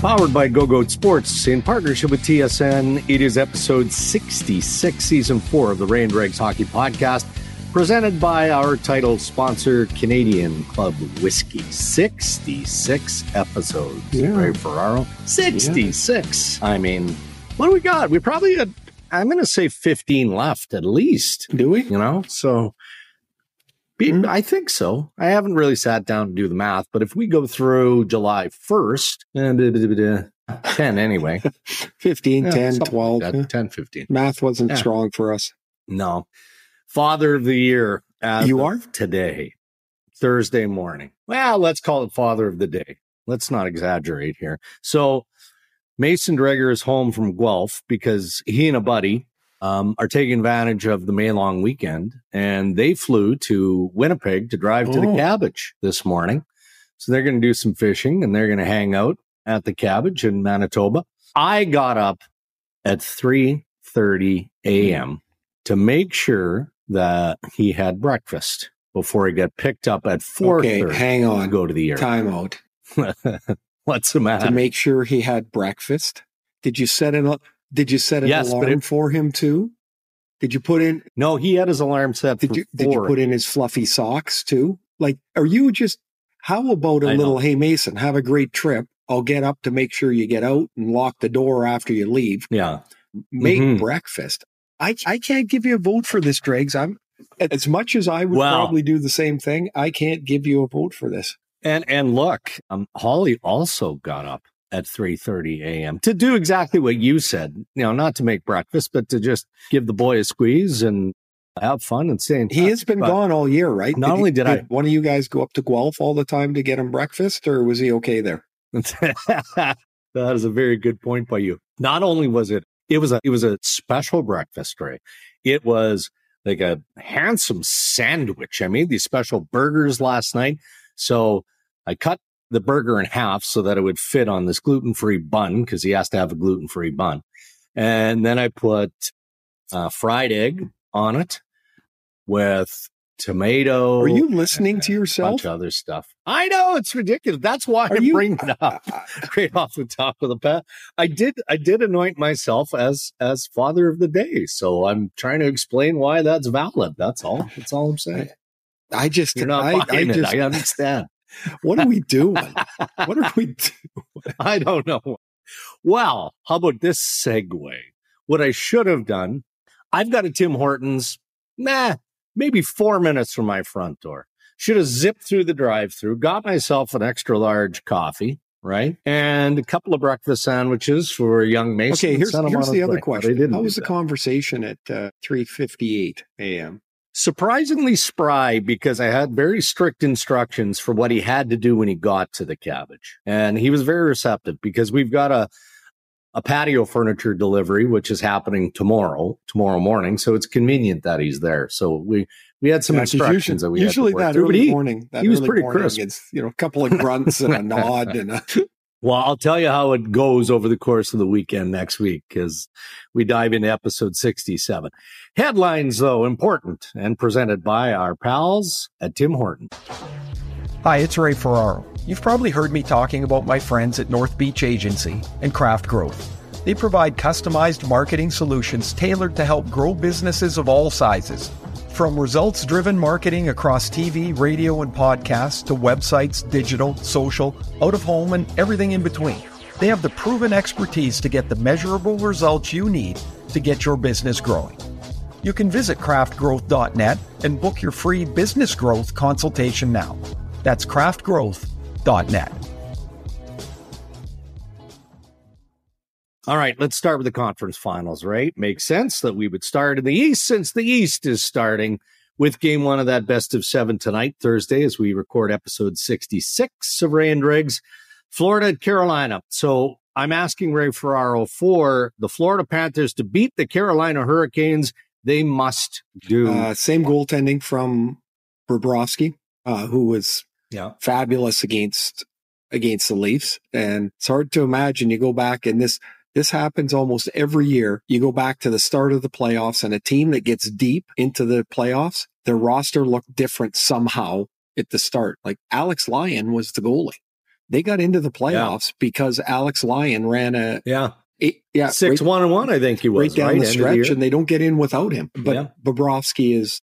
Powered by Go Goat Sports in partnership with TSN, it is episode 66, season four of the Ray and Dregs Hockey Podcast, presented by our title sponsor, Canadian Club Whiskey. 66 episodes. Yeah. Ray Ferraro. 66. I mean, what do we got? We probably had, I'm going to say 15 left at least, Do we? you know? So. I think so. I haven't really sat down to do the math, but if we go through July 1st, and 10 anyway, 15, Yeah, 10, something like 12. that, yeah. 10, 15. Math wasn't Yeah. strong for us. No. Father of the Year. as You are? Today, Thursday morning. Well, let's call it Father of the Day. Let's not exaggerate here. So, Mason Dreger is home from Guelph because he and a buddy um, are taking advantage of the May long weekend and they flew to Winnipeg to drive to the Oh. cabbage this morning. So, they're going to do some fishing and they're going to hang out at the cabbage in Manitoba. I got up at 3:30 a.m. to make sure that he had breakfast before he got picked up at 4:30 Okay, hang to on. go to the air. Time out. What's the matter? To make sure he had breakfast. Did you set an did you set an Yes, alarm it- for him too? Did you put in no, he had his alarm set did you did you put in his fluffy socks too? Like are you just how about a I know. little hey Mason, have a great trip. I'll get up to make sure you get out and lock the door after you leave. yeah, make Mhm. breakfast. I I can't give you a vote for this, Dregs. I'm as much as I would probably do the same thing. I can't give you a vote for this. and and look, um, Holly also got up at 3:30 a.m. to do exactly what you said. You know, not to make breakfast, but to just give the boy a squeeze and have fun and stay in He has been But- gone all year, right? Not he- only did I- one of you guys go up to Guelph all the time to get him breakfast, or was he okay there? that is a very good point by you. Not only was it it was a it was a special breakfast, Ray. It was like a handsome sandwich. I made these special burgers last night. So I cut the burger in half so that it would fit on this gluten-free bun because he has to have a gluten-free bun. And then I put uh, fried egg on it with tomato. Are you listening to a yourself? Bunch of other stuff. I know it's ridiculous. That's why Are I you- bring it up right off the top of the pat. I did I did anoint myself as as father of the day. So I'm trying to explain why that's valid. That's all. That's all I'm saying. I just, You're not I, I buying it. just, I understand. What are we doing? what are we doing? I don't know. Well, how about this segue? What I should have done, I've got a Tim Hortons, nah, maybe four minutes from my front door. Should have zipped through the drive through, got myself an extra large coffee, right? And a couple of breakfast sandwiches for young Mason. Okay, here's, here's the other. Question. How was the that. conversation at uh, 3.58 a.m.? Surprisingly spry because I had very strict instructions for what he had to do when he got to the cabbage. And he was very receptive because we've got a a patio furniture delivery which is happening tomorrow, tomorrow morning, so it's convenient that he's there. So we we had some Yeah, instructions usually, that we usually had to work that through, early he- morning, that he was early pretty morning, crisp. It's you know a couple of grunts and a nod and a, Well, I'll tell you how it goes over the course of the weekend next week because we dive into episode 67. Headlines, though, important and presented by our pals at Tim Horton. Hi, it's Ray Ferraro. You've probably heard me talking about my friends at North Beach Agency and Craft Growth. They provide customized marketing solutions tailored to help grow businesses of all sizes. From results driven marketing across TV, radio, and podcasts to websites, digital, social, out of home, and everything in between. They have the proven expertise to get the measurable results you need to get your business growing. You can visit craftgrowth.net and book your free business growth consultation now. That's craftgrowth.net. All right, let's start with the conference finals, right? Makes sense that we would start in the East since the East is starting with game one of that best of seven tonight, Thursday, as we record episode 66 of Ray and Dregs, Florida at Carolina. So I'm asking Ray Ferraro for the Florida Panthers to beat the Carolina Hurricanes. They must do. uh, same goaltending from Bobrovsky, uh, who was yeah. fabulous against against the Leafs. And it's hard to imagine you go back in this this happens almost every year. You go back to the start of the playoffs and a team that gets deep into the playoffs, their roster looked different somehow at the start. Like Alex Lyon was the goalie. they got into the playoffs yeah. because Alex Lyon ran a yeah eight, yeah six right, one and one. I think he was right down right, the stretch, the and they don't get in without him. But yeah. Bobrovsky is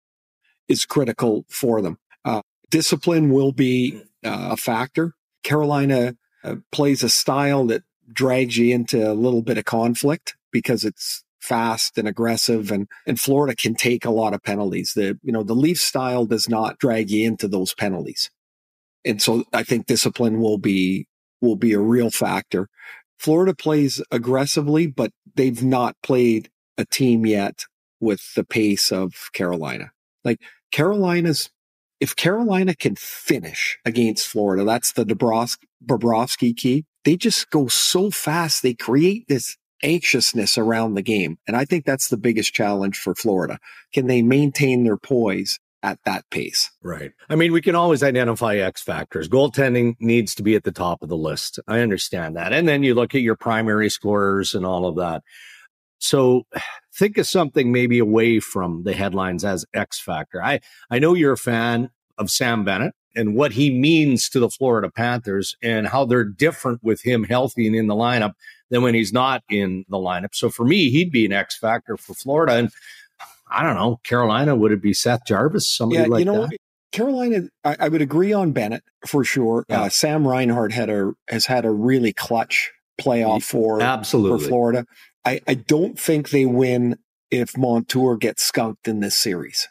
is critical for them. Uh, discipline will be uh, a factor. Carolina uh, plays a style that drags you into a little bit of conflict because it's fast and aggressive and and Florida can take a lot of penalties. The you know the Leaf style does not drag you into those penalties. And so I think discipline will be will be a real factor. Florida plays aggressively, but they've not played a team yet with the pace of Carolina. Like Carolina's if Carolina can finish against Florida, that's the Bobrovsky key. They just go so fast. They create this anxiousness around the game. And I think that's the biggest challenge for Florida. Can they maintain their poise at that pace? Right. I mean, we can always identify X factors. Goaltending needs to be at the top of the list. I understand that. And then you look at your primary scorers and all of that. So think of something maybe away from the headlines as X factor. I, I know you're a fan of Sam Bennett and what he means to the Florida Panthers and how they're different with him healthy and in the lineup than when he's not in the lineup. So for me, he'd be an X factor for Florida. And I don't know, Carolina, would it be Seth Jarvis? Somebody yeah, like you know, that? Carolina, I, I, would agree on Bennett for sure. Yeah. Uh, Sam Reinhart had a has had a really clutch playoff for absolutely for Florida. I, I don't think they win if Montour gets skunked in this series.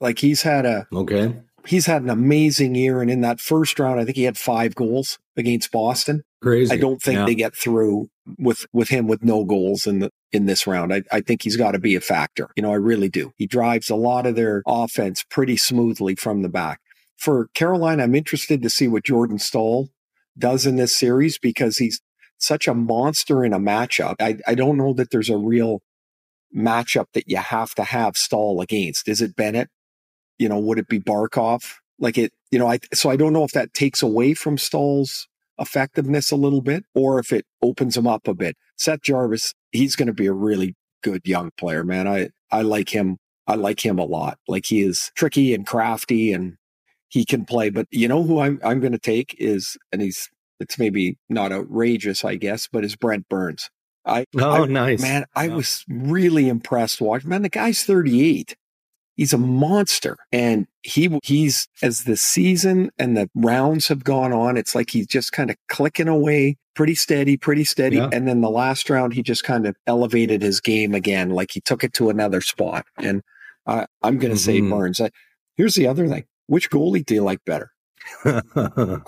Like he's had a okay he's had an amazing year. And in that first round, I think he had five goals against Boston. Crazy. I don't think yeah. they get through with with him with no goals in the in this round. I, I think he's got to be a factor. You know, I really do. He drives a lot of their offense pretty smoothly from the back. For Carolina, I'm interested to see what Jordan Staal does in this series because he's such a monster in a matchup. I, I don't know that there's a real matchup that you have to have Staal against. Is it Bennett? You know, would it be Barkov? Like it, you know, I, so I don't know if that takes away from Staal's effectiveness a little bit or if it opens him up a bit. Seth Jarvis, he's going to be a really good young player, man. I, I like him. I like him a lot. Like he is tricky and crafty and he can play. But you know who I'm, I'm going to take is, and he's, it's maybe not outrageous, I guess, but is Brent Burns. I, oh, I, nice. Man, I was really impressed watching. Man, the guy's 38 he's a monster. And he he's as the season and the rounds have gone on, it's like he's just kind of clicking away pretty steady, pretty steady. Yeah. And then the last round, he just kind of elevated his game again, like he took it to another spot. And uh, I'm going to mm-hmm. say Burns. I, here's the other thing: which goalie do you like better? I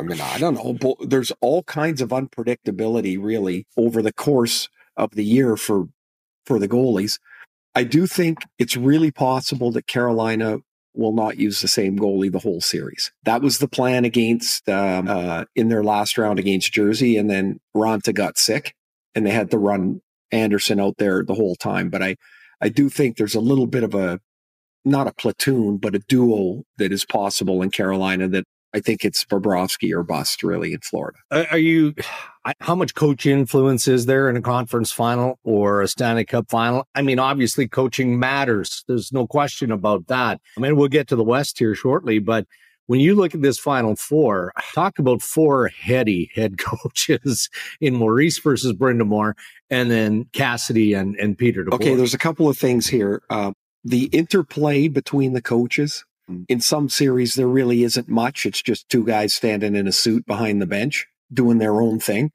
mean, I don't know. There's all kinds of unpredictability, really, over the course of the year for for the goalies. I do think it's really possible that Carolina will not use the same goalie the whole series. That was the plan against um, uh, in their last round against Jersey, and then Raanta got sick, and they had to run Anderson out there the whole time. But I, I do think there's a little bit of a not a platoon, but a duo that is possible in Carolina that I think it's Bobrovsky or bust really in Florida. Are you, how much coach influence is there in a conference final or a Stanley Cup final? I mean, obviously coaching matters. There's no question about that. I mean, we'll get to the West here shortly, but when you look at this final four, talk about four heady head coaches in Maurice versus Brind'Amour and then Cassidy and, and Peter DeBoer. Okay, there's a couple of things here. Uh, the interplay between the coaches in some series, there really isn't much. It's just two guys standing in a suit behind the bench doing their own thing.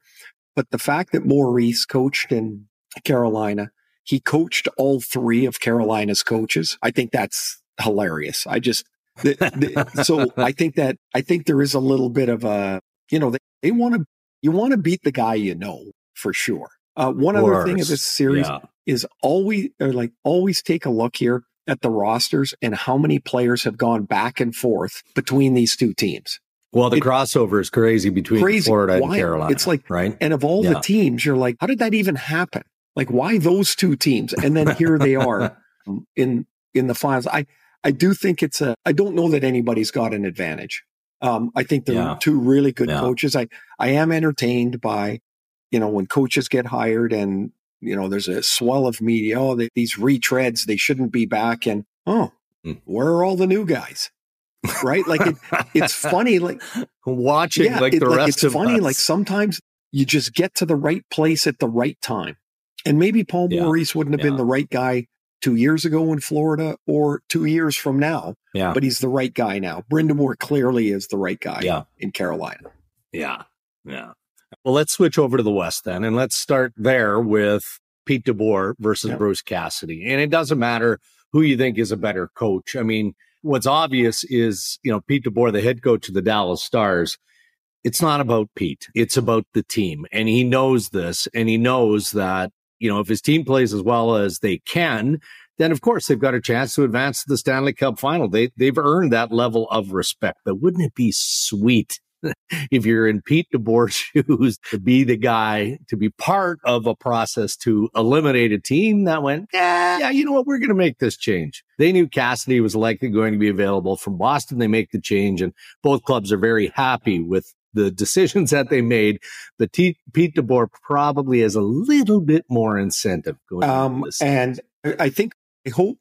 But the fact that Maurice coached in Carolina, he coached all three of Carolina's coaches. I think that's hilarious. I just, the, the, so I think that, I think there is a little bit of a, you know, they, they want to, you want to beat the guy you know for sure. Uh, one other thing of this series yeah. is always, or like, always take a look here at the rosters and how many players have gone back and forth between these two teams. Well, the it, crossover is crazy between crazy. Florida why? and Carolina. It's like, right? And of all yeah. the teams, you're like, how did that even happen? Like, why those two teams? And then here they are in in the finals. I I do think it's a. I don't know that anybody's got an advantage. Um, I think they're yeah. two really good yeah. coaches. I I am entertained by, you know, when coaches get hired and you know, there's a swell of media. Oh, they, these retreads, they shouldn't be back. And oh, mm. where are all the new guys? right? Like it, it's funny, like watching yeah, like it- the like, rest it's of funny. us. Like sometimes you just get to the right place at the right time, and maybe Paul Yeah, Maurice wouldn't have been the right guy two years ago in Florida or two years from now, yeah, but he's the right guy now. Brind'Amour clearly is the right guy yeah, in Carolina. yeah, yeah. Well, let's switch over to the West then, and let's start there with Pete DeBoer versus Yeah. Bruce Cassidy. And it doesn't matter who you think is a better coach. I mean, what's obvious is you know Pete DeBoer, the head coach of the Dallas Stars. It's not about Pete. It's about the team. And he knows this. And he knows that, you know, if his team plays as well as they can, then of course they've got a chance to advance to the Stanley Cup final. They, they've earned that level of respect. But wouldn't it be sweet if you're in Pete DeBoer's shoes to be the guy, to be part of a process to eliminate a team that went, yeah, yeah, you know what? We're going to make this change. They knew Cassidy was likely going to be available from Boston. They make the change and both clubs are very happy with the decisions that they made. But T- Pete DeBoer probably has a little bit more incentive going Um, and I I think I hope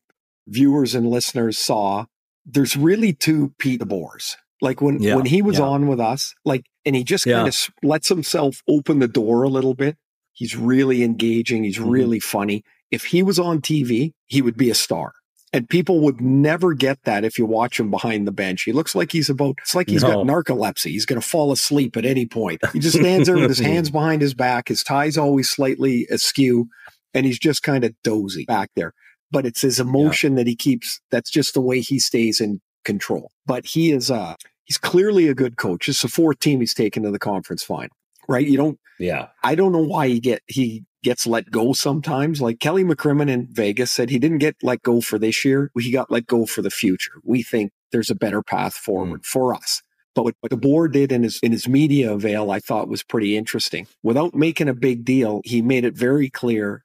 viewers and listeners saw there's really two Pete DeBoers. Like when Yeah, when he was yeah. on with us, like and he just Yeah. kind of lets himself open the door a little bit. He's really engaging. He's Mhm. really funny. If he was on TV, he would be a star. And people would never get that if you watch him behind the bench. He looks like he's about, it's like he's got narcolepsy. He's going to fall asleep at any point. He just stands there with his hands behind his back. His tie's always slightly askew and he's just kind of dozy back there. But it's his emotion that he keeps. That's just the way he stays in control. But he is, uh, he's clearly a good coach. It's the fourth team he's taken to the conference final, right? You don't, yeah. I don't know why he get he gets let go sometimes. Like Kelly McCrimmon in Vegas said he didn't get let go for this year. He got let go for the future. We think there's a better path forward for us. But what, what DeBoer did in his in his media avail, I thought was pretty interesting. Without making a big deal, he made it very clear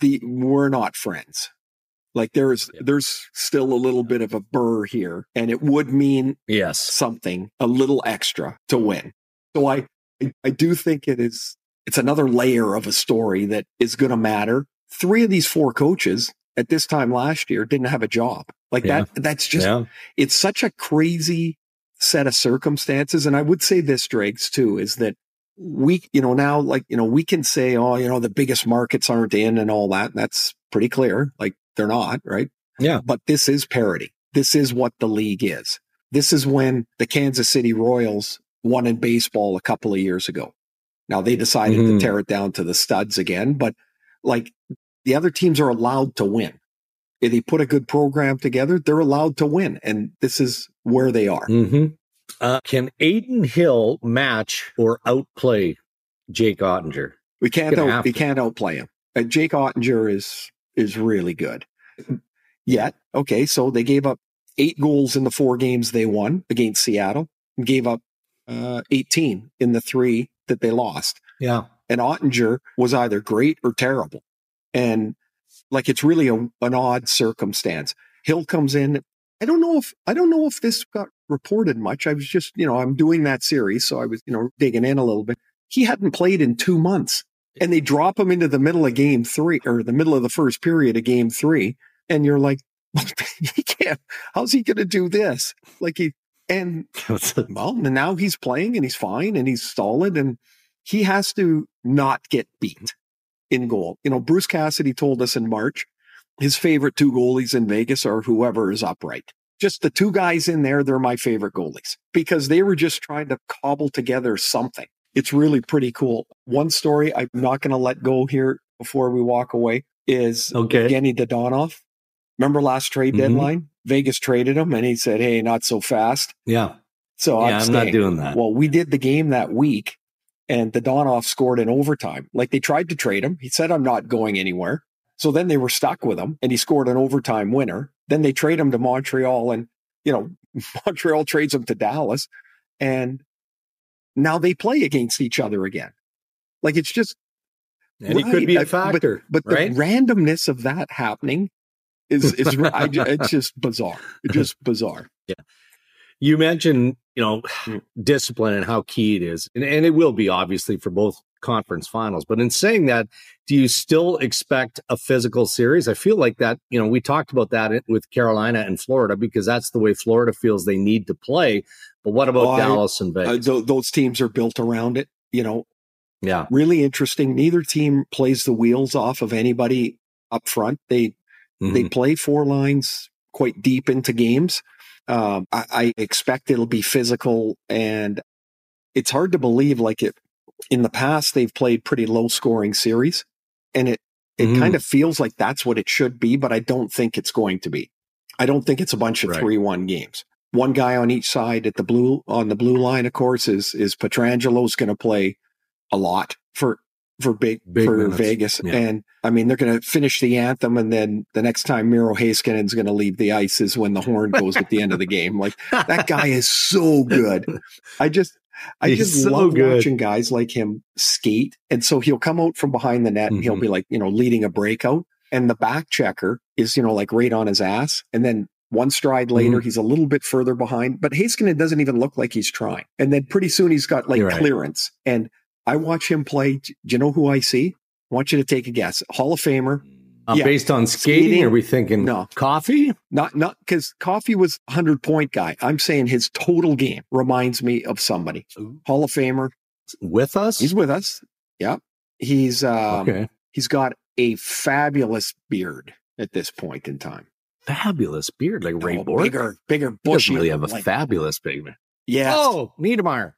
the we're not friends. Like there's Yeah. there's still a little bit of a burr here, and it would mean Yes. something a little extra to win. So I, I, I do think it is, it's another layer of a story that is going to matter. Three of these four coaches at this time last year didn't have a job. Like Yeah. that, that's just, yeah. it's such a crazy set of circumstances. And I would say this, Dregs, too, is that we, you know, now, like, you know, we can say, oh, you know, the biggest markets aren't in and all that. And That's pretty clear. Like they're not, right? Yeah. But this is parity. This is what the league is. This is when the Kansas City Royals won in baseball a couple of years ago. Now they decided Mhm. to tear it down to the studs again, but like the other teams are allowed to win. If they put a good program together, they're allowed to win. And this is where they are. hmm Uh, can Adin Hill match or outplay Jake Oettinger? We can't out, we can't outplay him. Uh, Jake Oettinger is is really good. Yet, okay, so they gave up eight goals in the four games they won against Seattle, and gave up uh, 18 in the three that they lost. Yeah. And Oettinger was either great or terrible, and like it's really a, an odd circumstance. Hill comes in. I don't know if I don't know if this got reported much. I was just you know I'm doing that series, so I was you know digging in a little bit. He hadn't played in two months and they drop him into the middle of game three or the middle of the first period of game three. And you're like, he can't, how's he going to do this? Like he, and well, and now he's playing and he's fine and he's solid and he has to not get beat in goal. You know, Bruce Cassidy told us in March his favorite two goalies in Vegas are whoever is upright. Just the two guys in there, they're my favorite goalies because they were just trying to cobble together something. It's really pretty cool. One story I'm not going to let go here before we walk away is Okay. Evgeni Dadonov. Remember last trade Mhm. deadline? Vegas traded him and he said, Hey, not so fast. Yeah. So yeah, I'm, I'm not doing that. Well, we did the game that week and Dadonov scored in overtime. Like they tried to trade him. He said, I'm not going anywhere. So then they were stuck with him and he scored an overtime winner. Then they trade him to Montreal and, you know, Montreal trades him to Dallas and now they play against each other again. Like it's just, and it could be Right, a factor, but right? the randomness of that happening is, is, I, it's just bizarre. It's just bizarre. Yeah. You mentioned, you know, Mm. discipline and how key it is. And, and it will be obviously for both conference finals. But in saying that, do you still expect a physical series? I feel like that, you know, we talked about that with Carolina and Florida because that's the way Florida feels they need to play. But what about Dallas and Vegas? Uh, th- those teams are built around it, you know. Yeah. Really interesting. Neither team plays the wheels off of anybody up front. They mm-hmm. they play four lines quite deep into games. Um, I, I expect it'll be physical and it's hard to believe like it in the past they've played pretty low scoring series and it it mm. kind of feels like that's what it should be but i don't think it's going to be i don't think it's a bunch of right. 3-1 games one guy on each side at the blue on the blue line of course is is Pietrangelo's going to play a lot for for big, big for minutes. Vegas. Yeah. And I mean, they're going to finish the anthem, and then the next time Miro Heiskanen's going to leave the ice is when the horn goes at the end of the game. Like that guy is so good. I just I He's just so love good. watching guys like him skate. And so he'll come out from behind the net and mm-hmm. he'll be like, you know, leading a breakout. And the back checker is, you know, like right on his ass. And then one stride later, mm-hmm. he's a little bit further behind, but Heiskanen doesn't even look like he's trying. And then pretty soon he's got like clearance. And I watch him play. Do you know who I see? I want you to take a guess. Hall of Famer, uh, yeah. Based on skating, skating, are we thinking no. Coffey? Not not because Coffey was a hundred point guy. I'm saying his total game reminds me of somebody. Ooh. Hall of Famer. With us? He's with us. Yeah. He's um, okay. he's got a fabulous beard at this point in time. Fabulous beard, like Ray oh, Bourque? Bigger, bigger, bushy. really have a like, fabulous beard. Yeah. Oh, Niedermayer.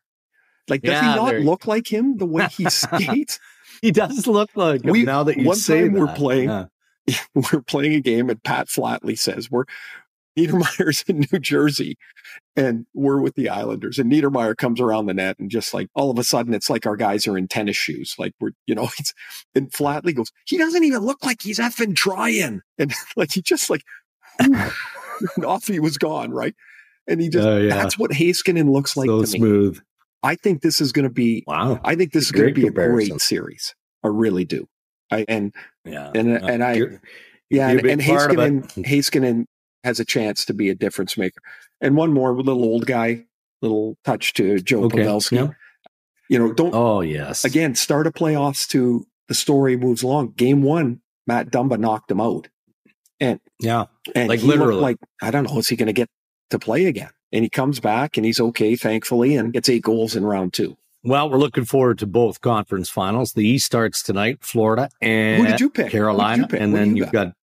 Like, does yeah, he not look like him the way he skates? he does look like him we, now that you one say time that. we're playing. Yeah. we're playing a game and Pat Flatley says we're Niedermayer's in New Jersey and we're with the Islanders and Niedermayer comes around the net and just like all of a sudden it's like our guys are in tennis shoes. Like we're, you know, it's and Flatley goes, he doesn't even look like he's effing trying. And like he just like off he was gone, right? And he just, uh, yeah. that's what Heiskanen looks like so smooth. Me. I think this is going to be, wow. I think this is going to be a great series. I really do. I, and yeah, and and I you're, yeah, you're and, and Heiskanen, Heiskanen has a chance to be a difference maker. And one more little old guy, little touch to Joe okay. Pavelski. Yeah. You know, don't. Oh yes. Again, start a playoffs to the story moves along. Game one, Matt Dumba knocked him out, and yeah, and like literally, like I don't know, is he going to get to play again? And he comes back and he's okay, thankfully, and gets eight goals in round two. Well, we're looking forward to both conference finals. The East starts tonight, Florida and Who did you pick? Carolina, you pick? and then you have got. got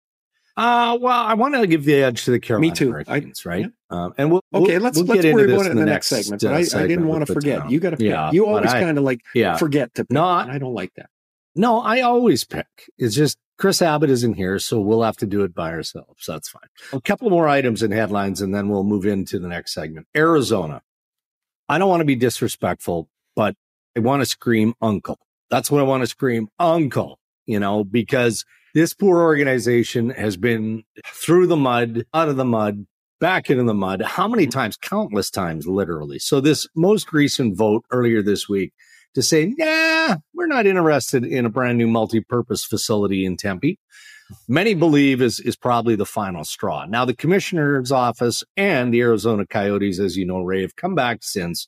uh, well, I want to give the edge to the Carolina Me too. Hurricanes, I, right? Yeah. Um, and we'll okay. We'll, let's we'll let's worry about it in the next segment. But uh, I, segment I, didn't want to forget. You got to pick. Yeah, you always kind of like yeah. forget to pick. No, I, I don't like that. No, I always pick. It's just Chris Abbott isn't here, so we'll have to do it by ourselves. That's fine. A couple more items and headlines, and then we'll move into the next segment. Arizona. I don't want to be disrespectful, but I want to scream uncle. That's what I want to scream uncle, you know, because this poor organization has been through the mud, out of the mud, back into the mud. How many times? Countless times, literally. So this most recent vote earlier this week to say, nah, we're not interested in a brand new multi-purpose facility in Tempe. Many believe is, is probably the final straw. Now, the commissioner's office and the Arizona Coyotes, as you know, Ray, have come back since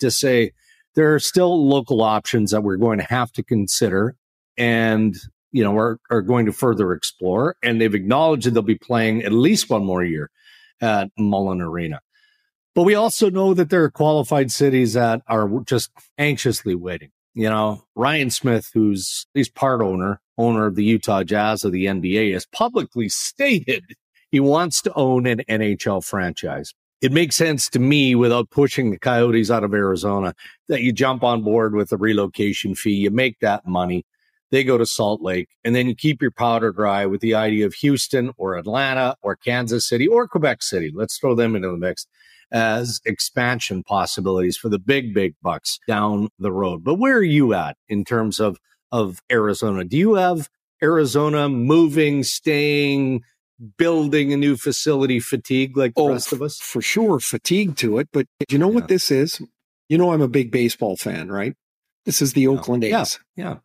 to say, there are still local options that we're going to have to consider and you know are, are going to further explore and they've acknowledged that they'll be playing at least one more year at Mullett arena but we also know that there are qualified cities that are just anxiously waiting. You know ryan smith who's he's part owner owner of the utah jazz of the nba has publicly stated he wants to own an nhl franchise. It makes sense to me without pushing the coyotes out of Arizona that you jump on board with a relocation fee, you make that money, they go to Salt Lake, and then you keep your powder dry with the idea of Houston or Atlanta or Kansas City or Quebec City. Let's throw them into the mix as expansion possibilities for the big, big bucks down the road. But where are you at in terms of, of Arizona? Do you have Arizona moving, staying, building a new facility fatigue like the oh, rest of us? For sure, fatigue to it. But you know yeah. what this is? You know, I'm a big baseball fan, right? This is the Oakland A's. Yeah. yeah.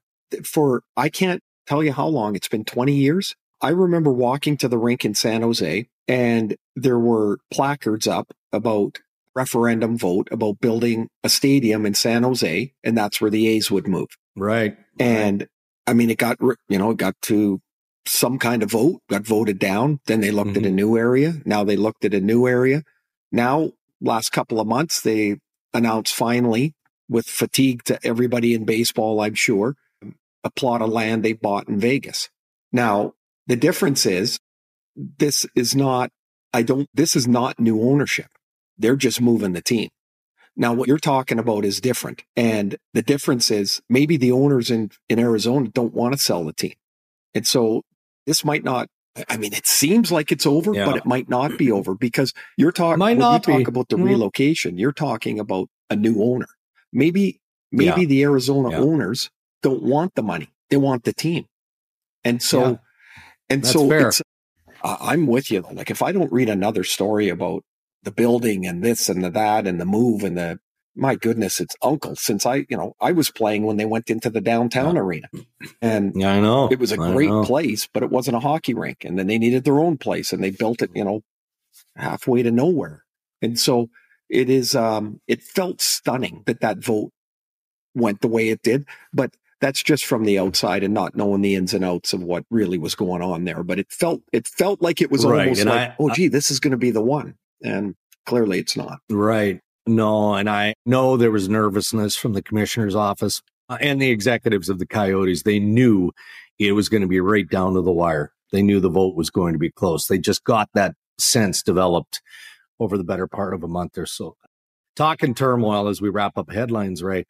For, I can't tell you how long, it's been 20 years. I remember walking to the rink in San Jose and there were placards up about referendum vote about building a stadium in San Jose, and that's where the A's would move. Right. And I mean, it got, you know, it got to some kind of vote, got voted down. Then they looked mm-hmm. at a new area. Now they looked at a new area. Now, last couple of months, they announced finally, with fatigue to everybody in baseball, I'm sure, a plot of land they bought in Vegas. Now, the difference is this is not, I don't, this is not new ownership. They're just moving the team. Now, what you're talking about is different. And the difference is maybe the owners in, in Arizona don't want to sell the team. And so this might not, I mean, it seems like it's over, yeah. but it might not be over because you're talking, might not you talk be. about the mm-hmm. relocation, you're talking about a new owner. Maybe, maybe yeah. the Arizona yeah. owners don't want the money. They want the team. And so, and so I'm with you though. Like if I don't read another story about the building and this and the that and the move and the my goodness, it's uncle since I, you know, I was playing when they went into the downtown yeah. arena. And yeah, I know it was a I great know. place, but it wasn't a hockey rink. And then they needed their own place and they built it, you know, halfway to nowhere. And so it is, um, it felt stunning that that vote went the way it did, but that's just from the outside and not knowing the ins and outs of what really was going on there. But it felt, it felt like it was right. almost and like, I, oh, gee, this is going to be the one. And clearly it's not. Right. No, and I know there was nervousness from the commissioner's office uh, and the executives of the Coyotes. They knew it was going to be right down to the wire. They knew the vote was going to be close. They just got that sense developed over the better part of a month or so. Talking turmoil as we wrap up headlines, right?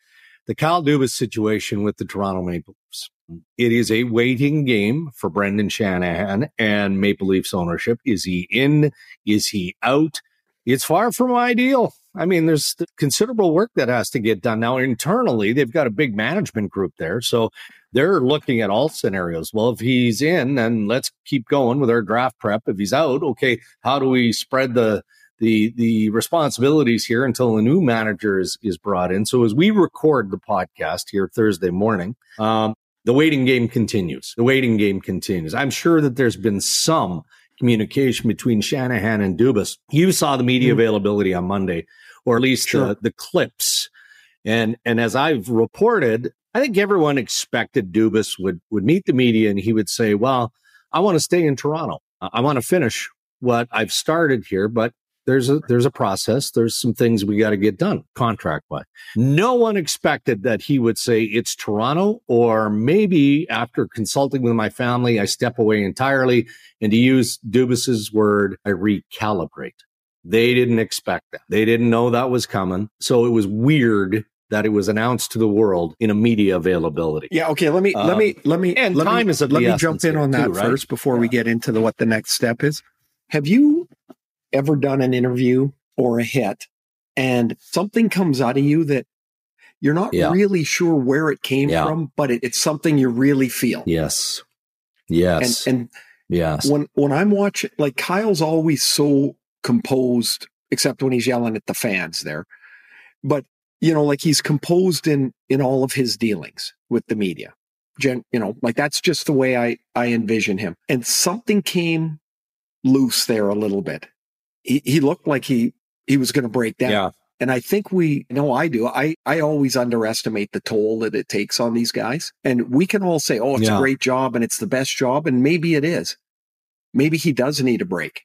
The Kyle Dubas situation with the Toronto Maple Leafs. It is a waiting game for Brendan Shanahan and Maple Leafs ownership. Is he in? Is he out? It's far from ideal. I mean, there's considerable work that has to get done. Now, internally, they've got a big management group there. So they're looking at all scenarios. Well, if he's in, then let's keep going with our draft prep. If he's out, okay, how do we spread the the the responsibilities here until a new manager is is brought in. So as we record the podcast here Thursday morning, um, the waiting game continues. The waiting game continues. I'm sure that there's been some communication between Shanahan and Dubas. You saw the media mm-hmm. availability on Monday, or at least sure. the, the clips. And and as I've reported, I think everyone expected Dubas would would meet the media and he would say, "Well, I want to stay in Toronto. I want to finish what I've started here, but there's a there's a process. There's some things we got to get done contract wise. No one expected that he would say it's Toronto, or maybe after consulting with my family, I step away entirely. And to use Dubas's word, I recalibrate. They didn't expect that. They didn't know that was coming. So it was weird that it was announced to the world in a media availability. Yeah. Okay. Let me um, let me let me and let time me, is let me jump in on that too, right? first before yeah. we get into the what the next step is. Have you ever done an interview or a hit and something comes out of you that you're not yeah. really sure where it came yeah. from, but it, it's something you really feel. Yes. Yes. And, and yes. when, when I'm watching, like Kyle's always so composed, except when he's yelling at the fans there. But, you know, like he's composed in, in all of his dealings with the media. Gen, you know, like that's just the way I, I envision him. And something came loose there a little bit he, he looked like he he was going to break down. Yeah. And I think we know I do. I, I always underestimate the toll that it takes on these guys. And we can all say, oh, it's yeah. a great job and it's the best job. And maybe it is. Maybe he does need a break.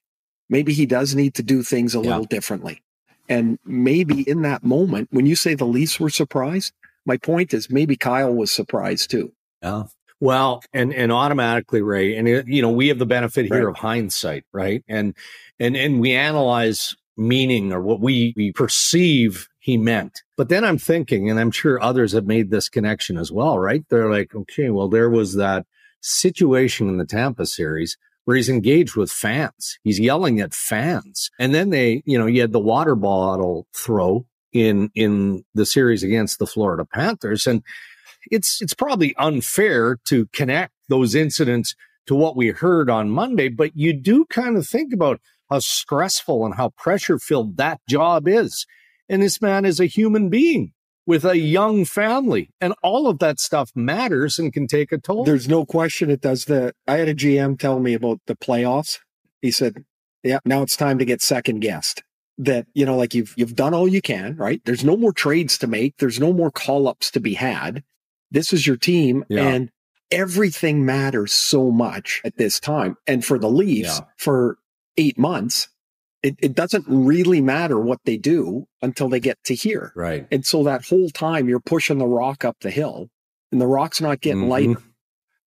Maybe he does need to do things a yeah. little differently. And maybe in that moment, when you say the Leafs were surprised, my point is maybe Kyle was surprised too. Yeah. Well, and and automatically, Ray, and it, you know we have the benefit here right. of hindsight, right? And and and we analyze meaning or what we we perceive he meant. But then I'm thinking, and I'm sure others have made this connection as well, right? They're like, okay, well, there was that situation in the Tampa series where he's engaged with fans. He's yelling at fans. And then they, you know, you had the water bottle throw in in the series against the Florida Panthers. And it's it's probably unfair to connect those incidents to what we heard on Monday, but you do kind of think about how stressful and how pressure filled that job is. And this man is a human being with a young family and all of that stuff matters and can take a toll. There's no question it does the I had a GM tell me about the playoffs. He said, "Yeah, now it's time to get second guessed." That, you know, like you've you've done all you can, right? There's no more trades to make, there's no more call-ups to be had This is your team. Yeah. And everything matters so much at this time. And for the Leafs, Yeah. for eight months, it, it doesn't really matter what they do until they get to here. Right. And so that whole time you're pushing the rock up the hill and the rock's not getting Mhm. lighter.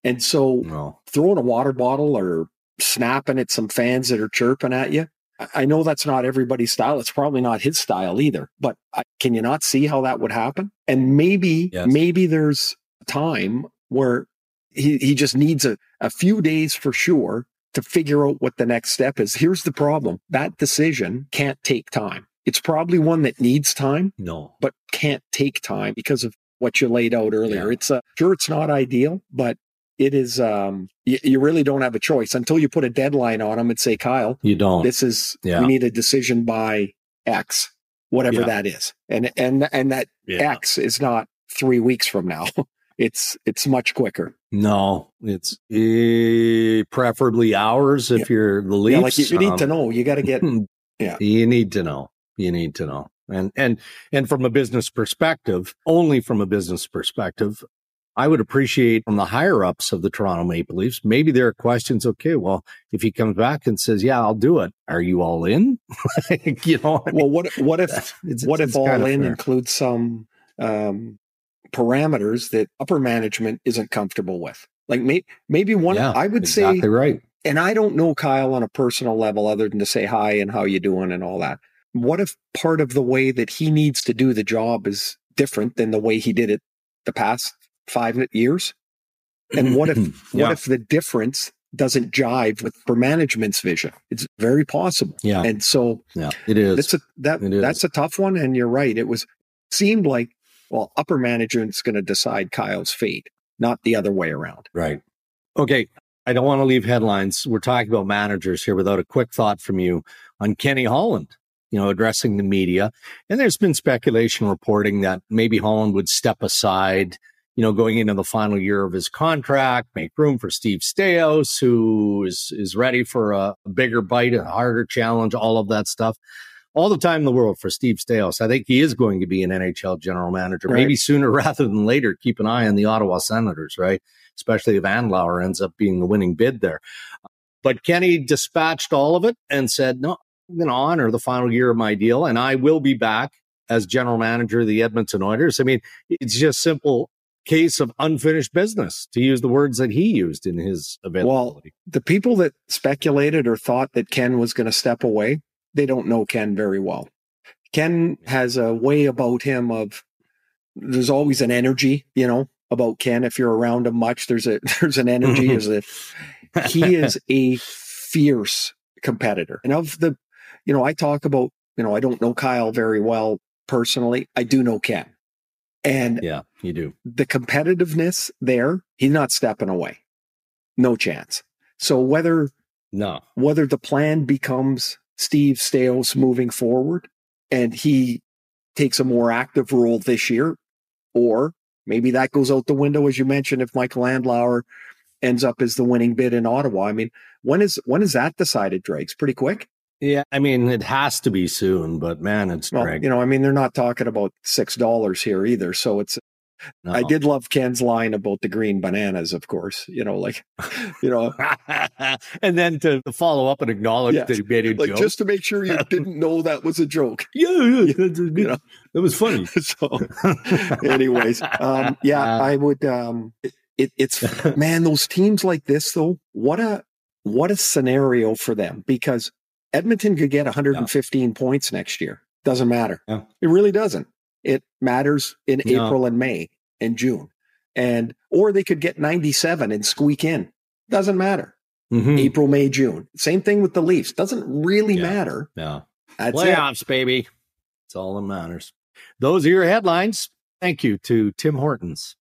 And so No. throwing a water bottle or snapping at some fans that are chirping at you. I- know that's not everybody's style. It's probably not his style either, but I, can you not see how that would happen? And maybe, Yes. maybe there's a time where he, he just needs a, a few days for sure to figure out what the next step is. Here's the problem. That decision can't take time. It's probably one that needs time, No. but can't take time because of what you laid out earlier. Yeah. It's uh, sure it's not ideal, but it is. Um, you, you really don't have a choice until you put a deadline on them and say, Kyle, You don't. this is Yeah. we need a decision by X, whatever Yeah. that is, and and and that Yeah. X is not three weeks from now. it's it's much quicker. No, it's eh, preferably hours if you're the. Yeah, like you, you need um, to know. You got to get Yeah. You need to know. You need to know. And and and from a business perspective, only from a business perspective, I would appreciate from the higher ups of the Toronto Maple Leafs, maybe there are questions. Okay, well, if he comes back and says, "Yeah, I'll do it," are you all in? you know, I mean, well. What what if it's- what it's if all in fair. includes some um, parameters that upper management isn't comfortable with? Like may, maybe one, Yeah, I would exactly say, right. and I don't know Kyle on a personal level other than to say hi and how you doing and all that. What if part of the way that he needs to do the job is different than the way he did it the past five years? And what if Yeah. what if the difference doesn't jive with for management's vision? It's very possible. Yeah, And so yeah, it is. that's a that is. that's a tough one, and you're right. It was seemed like well, upper management's going to decide Kyle's fate, not the other way around. Right. Okay. I don't want to leave headlines. We're talking about managers here without a quick thought from you on Kenny Holland, you know, addressing the media. And there's been speculation reporting that maybe Holland would step aside, you know, going into the final year of his contract, make room for Steve Staios, who is, is ready for a, bigger bite, a harder challenge, all of that stuff. All the time in the world for Steve Staios. I think he is going to be an NHL general manager, Right. maybe sooner rather than later. Keep an eye on the Ottawa Senators, right? especially if Andlauer ends up being the winning bid there. But Kenny dispatched all of it and said, no, I'm going to honor the final year of my deal and I will be back as general manager of the Edmonton Oilers. I mean, it's just simple case of unfinished business to use the words that he used in his availability. Well, the people that speculated or thought that Ken was going to step away, they don't know Ken very well. Ken has a way about him of there's always an energy, you know, about Ken. If you're around him much, there's a there's an energy. Is a he is a fierce competitor. And of the, you know, I talk about, you know, I don't know Kyle very well personally. I do know Ken. And yeah, you do. the competitiveness there, he's not stepping away. No chance. So whether No. whether the plan becomes Steve Staios moving forward and he takes a more active role this year, or maybe that goes out the window, as you mentioned, if Michael Andlauer ends up as the winning bid in Ottawa. I mean, when is when is that decided, Dregs pretty quick? Yeah, I mean, it has to be soon, but man, it's Well, you know, I mean, they're not talking about six dollars here either. So it's No. I did love Ken's line about the green bananas, of course. You know, like you know, and then to follow up and acknowledge Yes. that he made a like joke. just to make sure you didn't know that was a joke. yeah, yeah, You know, that was funny. so anyways um yeah i would um it, it's man those teams like this though what a what a scenario for them because edmonton could get 115 points next year doesn't matter Yeah. it really doesn't it matters in No. april and may and june and or they could get 97 and squeak in doesn't matter Mhm. april may june same thing with the leafs doesn't really Yeah. matter Yeah. that's it Playoffs, baby. It's all that matters. Those are your headlines. Thank you to Tim Hortons.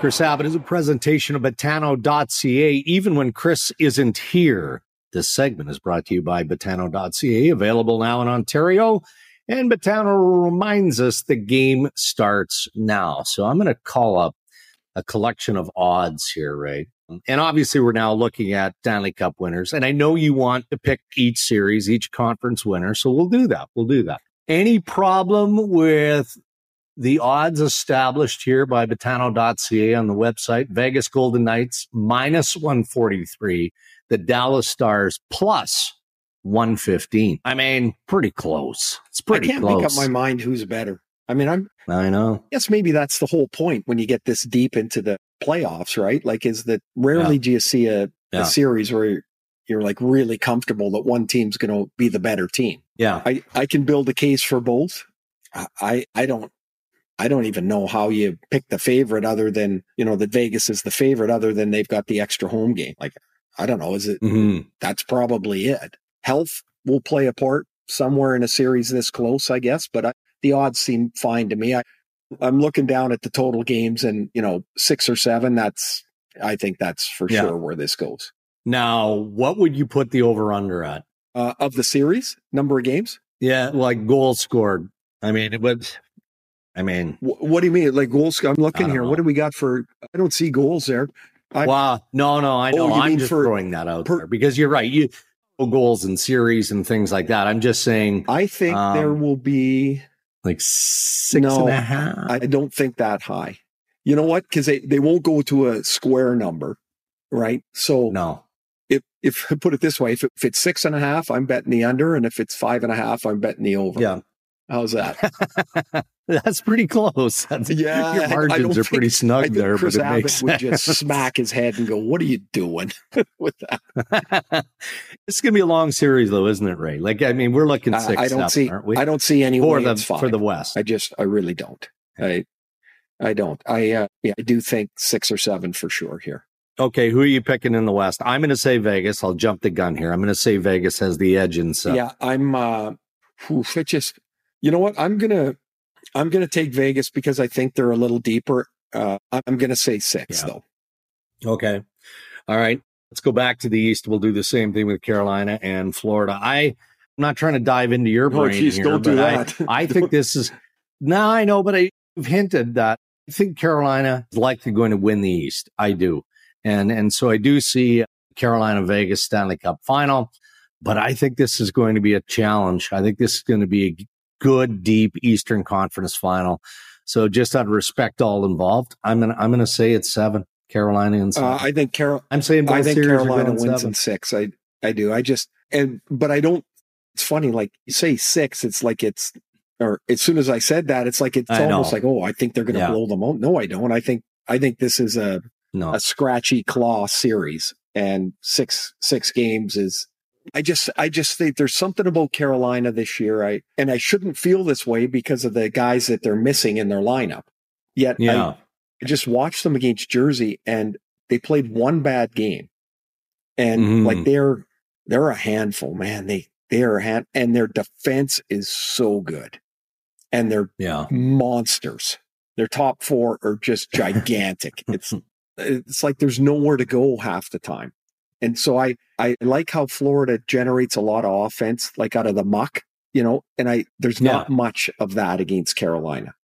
Chris Abbott is a presentation of Betano.ca. Even when Chris isn't here, this segment is brought to you by Betano.ca, available now in Ontario. And Botano reminds us the game starts now. So I'm going to call up a collection of odds here, right? And obviously, we're now looking at Stanley Cup winners. And I know you want to pick each series, each conference winner. So we'll do that. We'll do that. Any problem with the odds established here by Betano.ca on the website Vegas Golden Knights minus 143, the Dallas Stars plus 115. I mean, pretty close. It's pretty I can't close. make up my mind who's better. I mean, I'm I know. guess maybe that's the whole point when you get this deep into the playoffs, right? Like, is that rarely do you see a, Yeah. a series where you're like really comfortable that one team's going to be the better team. Yeah. I, I can build a case for both. I, I, I don't, I don't even know how you pick the favorite other than, you know, that Vegas is the favorite other than they've got the extra home game. Like, I don't know. Is it, Mhm. that's probably it. Health will play a part somewhere in a series this close, I guess, but I, the odds seem fine to me. I, I'm looking down at the total games and, you know, six or seven. That's, I think that's for Yeah. sure where this goes. Now, what would you put the over under at? Uh, of the series, number of games. Yeah, like goals scored. I mean, it would. I mean, what do you mean? Like goals? I'm looking here. know. What do we got for? I don't see goals there. I- wow. No, no, I know. Oh, I'm just for- throwing that out per- there because you're right. You goals and series and things like that. I'm just saying, I think Um, there will be. like six No, and a half. I don't think that high. You know what? Because they, they won't go to a square number, right? So no. if if put it this way, if, it, if it's six and a half, I'm betting the under, and if it's five and a half, I'm betting the over. Yeah. how's that? That's pretty close. That's, Yeah, your margins are pretty think- snug I think there, Chris but it Abbott makes would just smack his head and go, "What are you doing with that?" it's gonna be a long series, though, isn't it, Ray? Like, I mean, we're looking six, I don't seven, see. aren't we? I don't see any for way the for the West. I just, I really don't. I, I don't. I, uh, yeah, I do think six or seven for sure here. Okay, who are you picking in the West? I'm going to say Vegas. I'll jump the gun here. I'm going to say Vegas has the edge in so. Yeah, I'm. uh oof, it just, you know what? I'm gonna, I'm gonna take Vegas because I think they're a little deeper. Uh I'm gonna say six Yeah. though. Okay. All right. Let's go back to the East. We'll do the same thing with Carolina and Florida. I, I'm not trying to dive into your Oh, brain geez, here, don't do but I- I, think this is. No, I know, but I, you've hinted that I think Carolina is likely going to win the East. I do, and and so I do see Carolina Vegas Stanley Cup final. But I think this is going to be a challenge. I think this is going to be a good, deep Eastern Conference final. So just out of respect, all involved, I'm gonna I'm gonna say it's seven. Carolina and seven. Uh, I think Carol. I'm saying I think Carolina wins seven. in six. I I do. I just and but I don't. It's funny. Like you say six, it's like it's or as soon as I said that, it's like it's I know. almost like oh, I think they're going to Yeah. blow them out. No, I don't. I think I think this is a No, a scratchy claw series, and six six games is. I just I just think there's something about Carolina this year. I and I shouldn't feel this way because of the guys that they're missing in their lineup. Yet I, yeah, I just watched them against Jersey and they played one bad game. And Mhm. like they're they're a handful, man. They they're a hand and their defense is so good. And they're yeah. monsters. Their top four are just gigantic. it's it's like there's nowhere to go half the time. And so I I like how Florida generates a lot of offense like out of the muck, you know, and I there's not much of that against Carolina.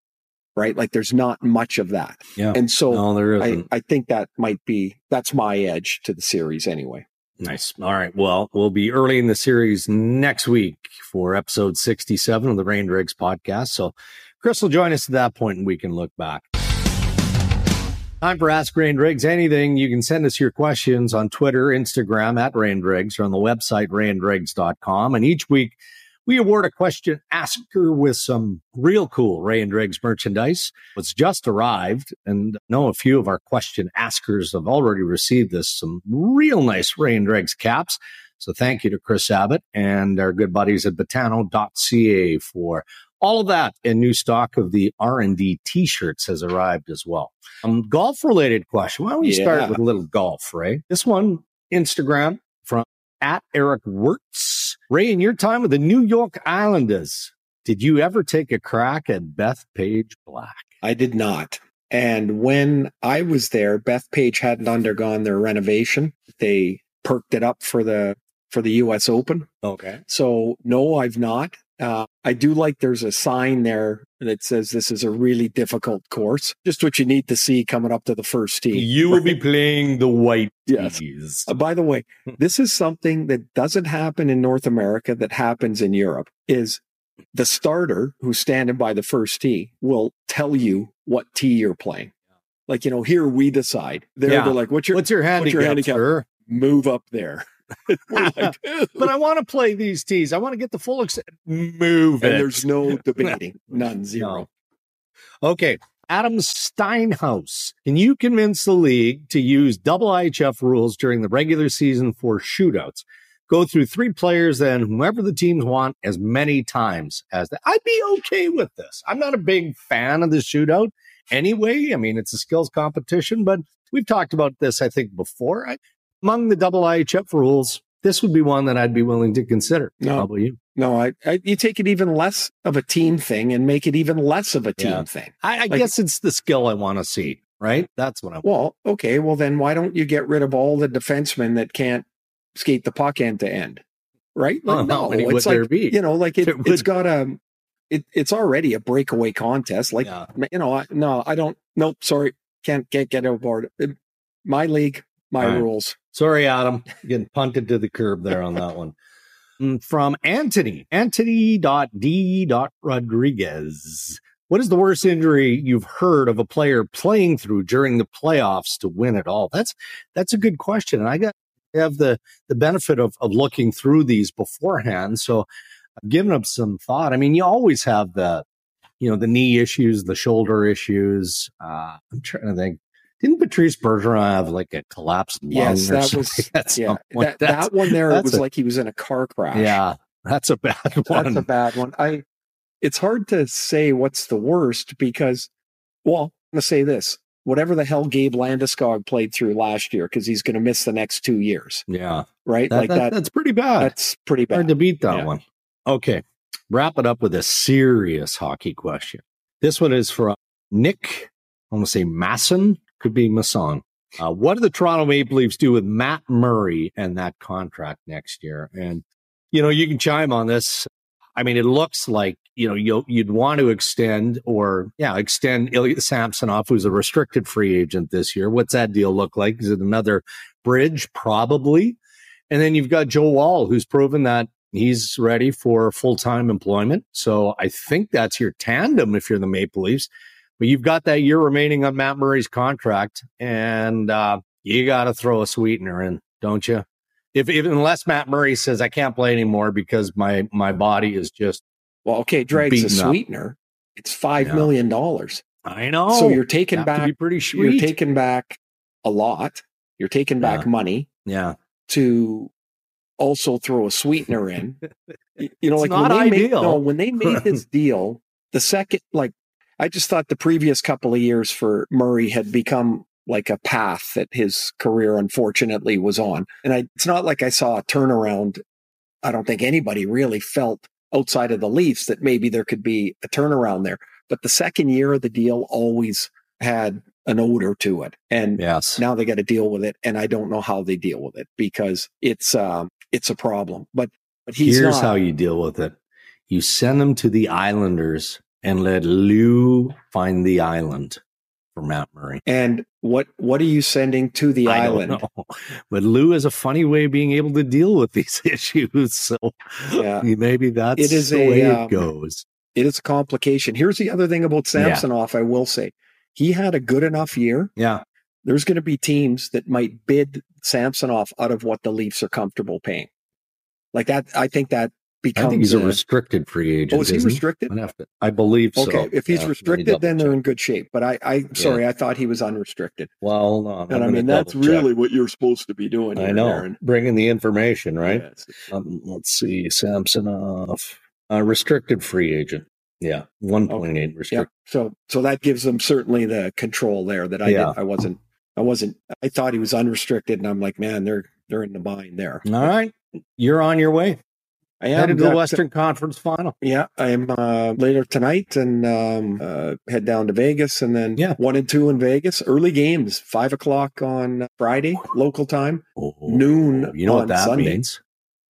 Right? Like there's not much of that. Yeah. And so No, there I. I think that might be that's my edge to the series anyway. Nice. All right. Well, we'll be early in the series next week for episode 67 of the Ray and Dregs podcast. So Chris will join us at that point and we can look back. Time for Ask Rain Dregs anything. You can send us your questions on Twitter, Instagram at Rain Dregs or on the website raindregs.com. And each week we award a question asker with some real cool Ray and Dregs merchandise. It's just arrived, and I know a few of our question askers have already received this some real nice Ray and Dregs caps. So thank you to Chris Abbott and our good buddies at Betano.ca for all of that. And new stock of the R&D t-shirts has arrived as well. Um, golf related question. Why don't we Yeah. start with a little golf, Ray? This one, Instagram from at Eric Wirtz. Ray, in your time with the New York Islanders, did you ever take a crack at Beth Page Black? I did not. And when I was there, Bethpage hadn't undergone their renovation. They perked it up for the for the US Open. Okay. So no, I've not. Uh, I do like there's a sign there that says this is a really difficult course. Just what you need to see coming up to the first tee. You will be playing the white Yes. tees. Uh, by the way, this is something that doesn't happen in North America that happens in Europe is the starter who's standing by the first tee will tell you what tee you're playing. Like, you know, here we decide. They're, Yeah. they're like, what's your What's your handicap? handicap? sir? move up there? Like, But I want to play these tees. I want to get the full extent. Move and it. there's no debating. None, zero. Okay. Adam Steinhaus, can you convince the league to use double IHF rules during the regular season for shootouts? Go through three players and whoever the teams want as many times as that. I'd be okay with this. I'm not a big fan of the shootout anyway. I mean, it's a skills competition, but we've talked about this, I think, before. I, among the double IHF rules, this would be one that I'd be willing to consider. No. About you? No, I, I you take it even less of a team thing and make it even less of a team Yeah. thing. I, I Like- guess it's the skill I want to see, right? That's what I want. Well, okay, well then why don't you get rid of all the defensemen that can't skate the puck end to end? Right? Like, how no, it's like you know, like it, would- got a it, it's already a breakaway contest. Like Yeah. you know, I, no, I don't. Nope, sorry, can't get get on board. Uh, my league, my right. rules. Sorry, Adam. Getting punted to the curb there on that one. Mm, From Anthony, Anthony.d. Rodriguez. What is the worst injury you've heard of a player playing through during the playoffs to win it all? That's that's a good question. And I got have the the benefit of of looking through these beforehand. So I've given them some thought. I mean, you always have the you know, the knee issues, the shoulder issues. Uh, I'm trying to think. Didn't Patrice Bergeron have like a collapsed lung Yes, that was yeah. That, that one there, it was a- like he was in a car crash. yeah, that's a bad one. That's a bad one. I it's hard to say what's the worst because well, I'm gonna say this. Whatever the hell Gabe Landeskog played through last year, because he's gonna miss the next two years, yeah, right? that, like that- that, that's pretty bad. that's pretty bad. Hard to beat that Yeah. one. Okay, wrap it up with a serious hockey question. This one is for Nick. I want to say Masson, could be Masson. Uh, what do the Toronto Maple Leafs do with Matt Murray and that contract next year? And you know, you can chime on this. I mean, it looks like you know you'll, you'd want to extend or yeah, extend Ilya Samsonov, who's a restricted free agent this year. What's that deal look like? Is it another bridge? Probably. And then you've got Joe Woll, who's proven that he's ready for full time employment. So I think that's your tandem if you're the Maple Leafs. But you've got that year remaining on Matt Murray's contract, and uh, you got to throw a sweetener in, don't you? If, if unless Matt Murray says I can't play anymore because my my body is just well, okay, Dregs a beaten up. sweetener. It's five Yeah. million dollars. I know. so you're taking back be pretty you're sweet. taking back a lot. You're taking back Yeah. money yeah, to also throw a sweetener in. You know, It's like not when they made no, when they made this deal, the second like I just thought the previous couple of years for Murray had become like a path that his career unfortunately was on. And I it's not like I saw a turnaround. I don't think anybody really felt outside of the Leafs that maybe there could be a turnaround there. But the second year of the deal always had an odor to it. And yes. now they got to deal with it and i don't know how they deal with it because it's um it's a problem but but he's Here's not how you deal with it: you send them to the Islanders and let Lou find the island for Matt Murray. and what what are you sending to the I don't island know. But Lou is a funny way of being able to deal with these issues. So Yeah. maybe that's It is the a, way um, it goes. it is a complication here's the other thing about Yeah. i will say he had a good enough year Yeah. there's going to be teams that might bid Samsonov out of what the leafs are comfortable paying like that i think that becomes I think he's a a- restricted free agent. oh is he restricted I'd to- I believe so. okay if he's Yeah, restricted then they're in good shape but i i sorry i thought he was unrestricted Well, hold on. And I mean, that's check. really what you're supposed to be doing. I know. Aaron. Bringing the information, right? Yes. Um, let's see. Samsonov, uh, restricted free agent. Yeah. 1.8 Yeah. restricted. So, so that gives them certainly the control there that I Yeah. I wasn't. I wasn't. I thought he was unrestricted, and I'm like, man, they're they're in the bind there. All right. You're on your way. I am Headed to the uh, Western Conference final. Yeah, I am uh, later tonight, and um, uh, head down to Vegas, and then Yeah. one and two in Vegas. Early games, five o'clock on Friday local time. Oh, Noon You know on what that Sunday. means?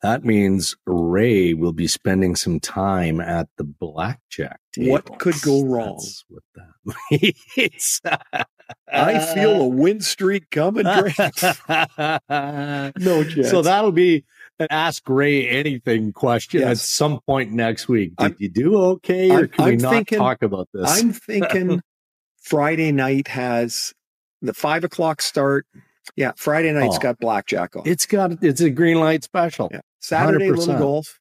That means Ray will be spending some time at the blackjack table. What could go wrong? That's what that means. I feel a win streak coming. Greg. no chance. so that'll be ask Ray anything question at some point next week. Did I'm- you do okay, or I'm- can we not thinking- talk about this? I'm thinking Friday night has the five o'clock start. Yeah, Friday night's Oh. got blackjack on. it's got it's a green light special. yeah. Saturday, little 100%. golf.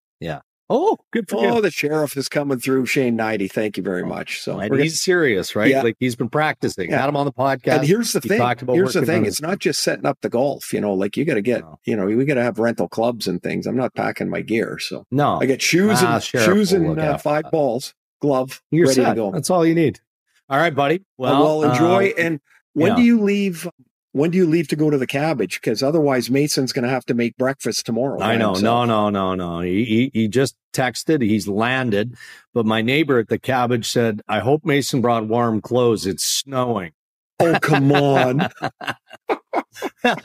Oh, good for Oh, you. the sheriff is coming through. Shane Nighty, thank you very much. So, And he's serious, right? Yeah. Like he's been practicing. Yeah. Had him on the podcast. and here's the He thing. Here's the thing. his- It's not just setting up the golf. You know, like you got to get. No. You know, we got to have rental clubs and things. I'm not packing my gear, so no, I get shoes Ah, and shoes and uh, five that. balls, glove, you're ready set. to go. That's all you need. All right, buddy. Well, Well, well enjoy. uh, and when yeah. do you leave? When do you leave to go to the cabbage? Because otherwise, Mason's going to have to make breakfast tomorrow. I know. himself. No, no, no, no. He, he he just texted. He's landed, but my neighbor at the cabbage said, "I hope Mason brought warm clothes. It's snowing." Oh, come on. That's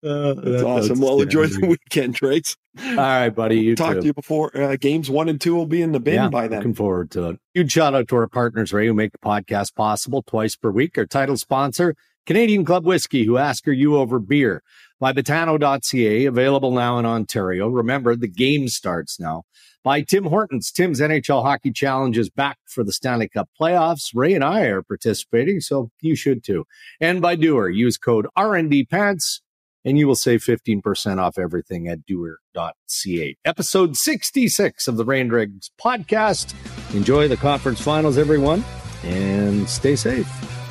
that- awesome. Well, enjoy the weekend, Trace. All right, buddy. You Talk too. to you before uh, games one and two will be in the bin yeah, by then. Looking forward to it. Huge shout out to our partners, Ray, who make the podcast possible twice per week. Our title sponsor, Canadian Club Whiskey, who ask are you over beer by Betano.ca, available now in Ontario. Remember, the game starts now. By Tim Hortons. Tim's NHL Hockey Challenge is back for the Stanley Cup playoffs. Ray and I are participating, so you should too. And by DUER, use code RND and you will save 15% off everything at doer.ca. Episode 66 of the Ray and Dregs podcast. Enjoy the conference finals, everyone, and stay safe.